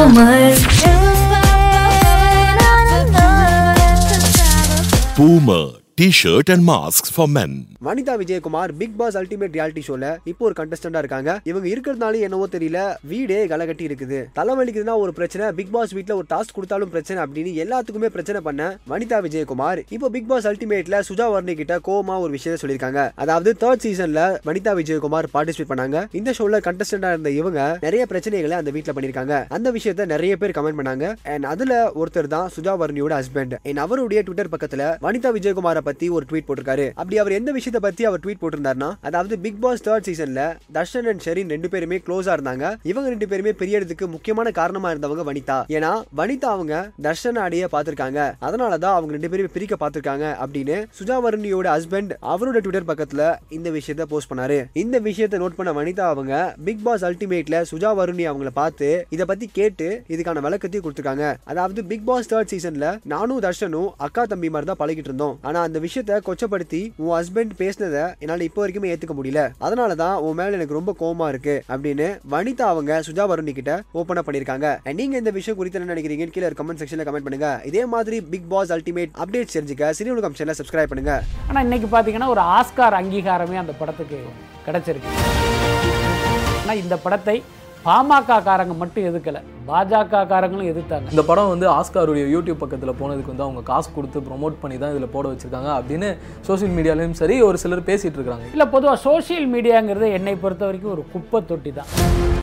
Boomer. Boomer T-shirt and masks for men. Vanitha Vijayakumar Bigg Boss Ultimate reality ஷோல இப்போ ஒரு கண்டஸ்டண்டா இருக்காங்க. இவங்க இருக்கிறதுனால என்னவோ தெரியல வீடே கலகட்டி இருக்குது. தலைவலிக்குதுன்னா ஒரு பிரச்சனை பிக் பாஸ் வீட்ல ஒரு டாஸ்க் கொடுத்தாலும் பிரச்சனை அப்படின்னு எல்லாத்துக்குமே பிரச்சனை பண்ண வனிதா விஜயகுமார் இப்போ பிக் பாஸ் அல்டிமேட்ல சுஜா வர்ணி கிட்ட கோமா ஒரு விஷயத்த சொல்லியிருக்காங்க. அதாவது தேர்ட் சீசன்ல வனிதா விஜயகுமார் பார்ட்டிசிபேட் பண்ணாங்க. இந்த ஷோல கண்டஸ்டண்டா இருந்த இவங்க நிறைய பிரச்சனைகளை அந்த வீட்ல பண்ணிருக்காங்க அந்த விஷயத்த நிறைய பேர் கமெண்ட் பண்ணாங்க. அண்ட் அதுல ஒருத்தர் தான் சுஜா வர்ணியோட ஹஸ்பண்ட் அவருடைய ட்விட்டர் பக்கத்துல வனிதா விஜயகுமாரை பத்தி ஒரு ட்வீட் போட்டிருக்காரு. அப்படி அவர் எந்த விஷயத்த பத்தி அவர் ட்வீட் போட்டிருந்தாருன்னா அதாவது பிக் பாஸ் தேர்ட் சீசன்ல தர்ஷன் அண்ட் ஷெரின் ரெண்டு பேருமே க்ளோஸா இருந்தாங்க. இவங்க ரெண்டு பேருமே பெரியதுக்கு முக்கியமான காரணமா இருந்தவங்க வனிதா. ஏன்னா வனிதா அவங்க தர்ஷன் ஆடிய பார்த்திருக்காங்க. அதனாலதான் அவங்க ரெண்டு பேருமே பிரிக்க பார்த்திருக்காங்க அப்படின்னு சுஜா வருணியோட ஹஸ்பண்ட் அவரோட ட்விட்டர் பக்கத்துல இந்த விஷயத்த போஸ்ட் பண்ணாரு. இந்த விஷயத்த நோட் பண்ண வனிதா அவங்க பிக் பாஸ் அல்டிமேட்ல சுஜா வருணி அவங்கள பார்த்து இதை பத்தி கேட்டு இதுக்கான விளக்கத்தையும் கொடுத்துருக்காங்க. அதாவது பிக் பாஸ் தேர்ட் சீசன்ல நானும் தர்ஷனும் அக்கா தம்பி மாதிரி தான் பழகிட்டு இருந்தோம். ஆனா அந்த விஷயத்த கொச்சப்படுத்தி உன் ஹஸ்பண்ட் பேசினதை என்னால இப்போ வரைக்குமே ஏத்துக்க முடியல. அதனால தான் உன் மேல எனக்கு ரொம்ப கோமா இருக்கு அப்படின்னு வனிதா அவங்க சுஜா வருணி கிட்ட ஓபன் பண்ணிருக்காங்க. நீங்க இந்த விஷயம் குறித்து என்ன நினைக்கிறீங்கன்னு கீழே கமெண்ட் செக்ஷன்ல கமெண்ட் பண்ணுங்க. இதே மாதிரி பிக் பாஸ் அல்டிமேட் அப்டேட் தெரிஞ்சுக்க சினி உலகம் சேனல் சப்ஸ்கிரைப் பண்ணுங்க. ஆனால் இன்னைக்கு பார்த்தீங்கன்னா ஒரு ஆஸ்கார் அங்கீகாரமே அந்த படத்துக்கு கிடைச்சிருக்கு. ஆனால் இந்த படத்தை பாமக காரங்க மட்டும் எதுக்கலை? பாஜக காரங்களும் எதிர்த்தாங்க. இந்த படம் வந்து ஆஸ்காருடைய யூடியூப் பக்கத்தில் போனதுக்கு வந்து அவங்க காசு கொடுத்து ப்ரோமோட் பண்ணி தான் இதில் போட வச்சிருக்காங்க அப்படின்னு சோஷியல் மீடியாலையும் சரி ஒரு சிலர் பேசிட்டு இருக்காங்க இல்லை பொதுவாக சோஷியல் மீடியாங்கிறது என்னை பொறுத்த வரைக்கும் ஒரு குப்பை தொட்டி தான்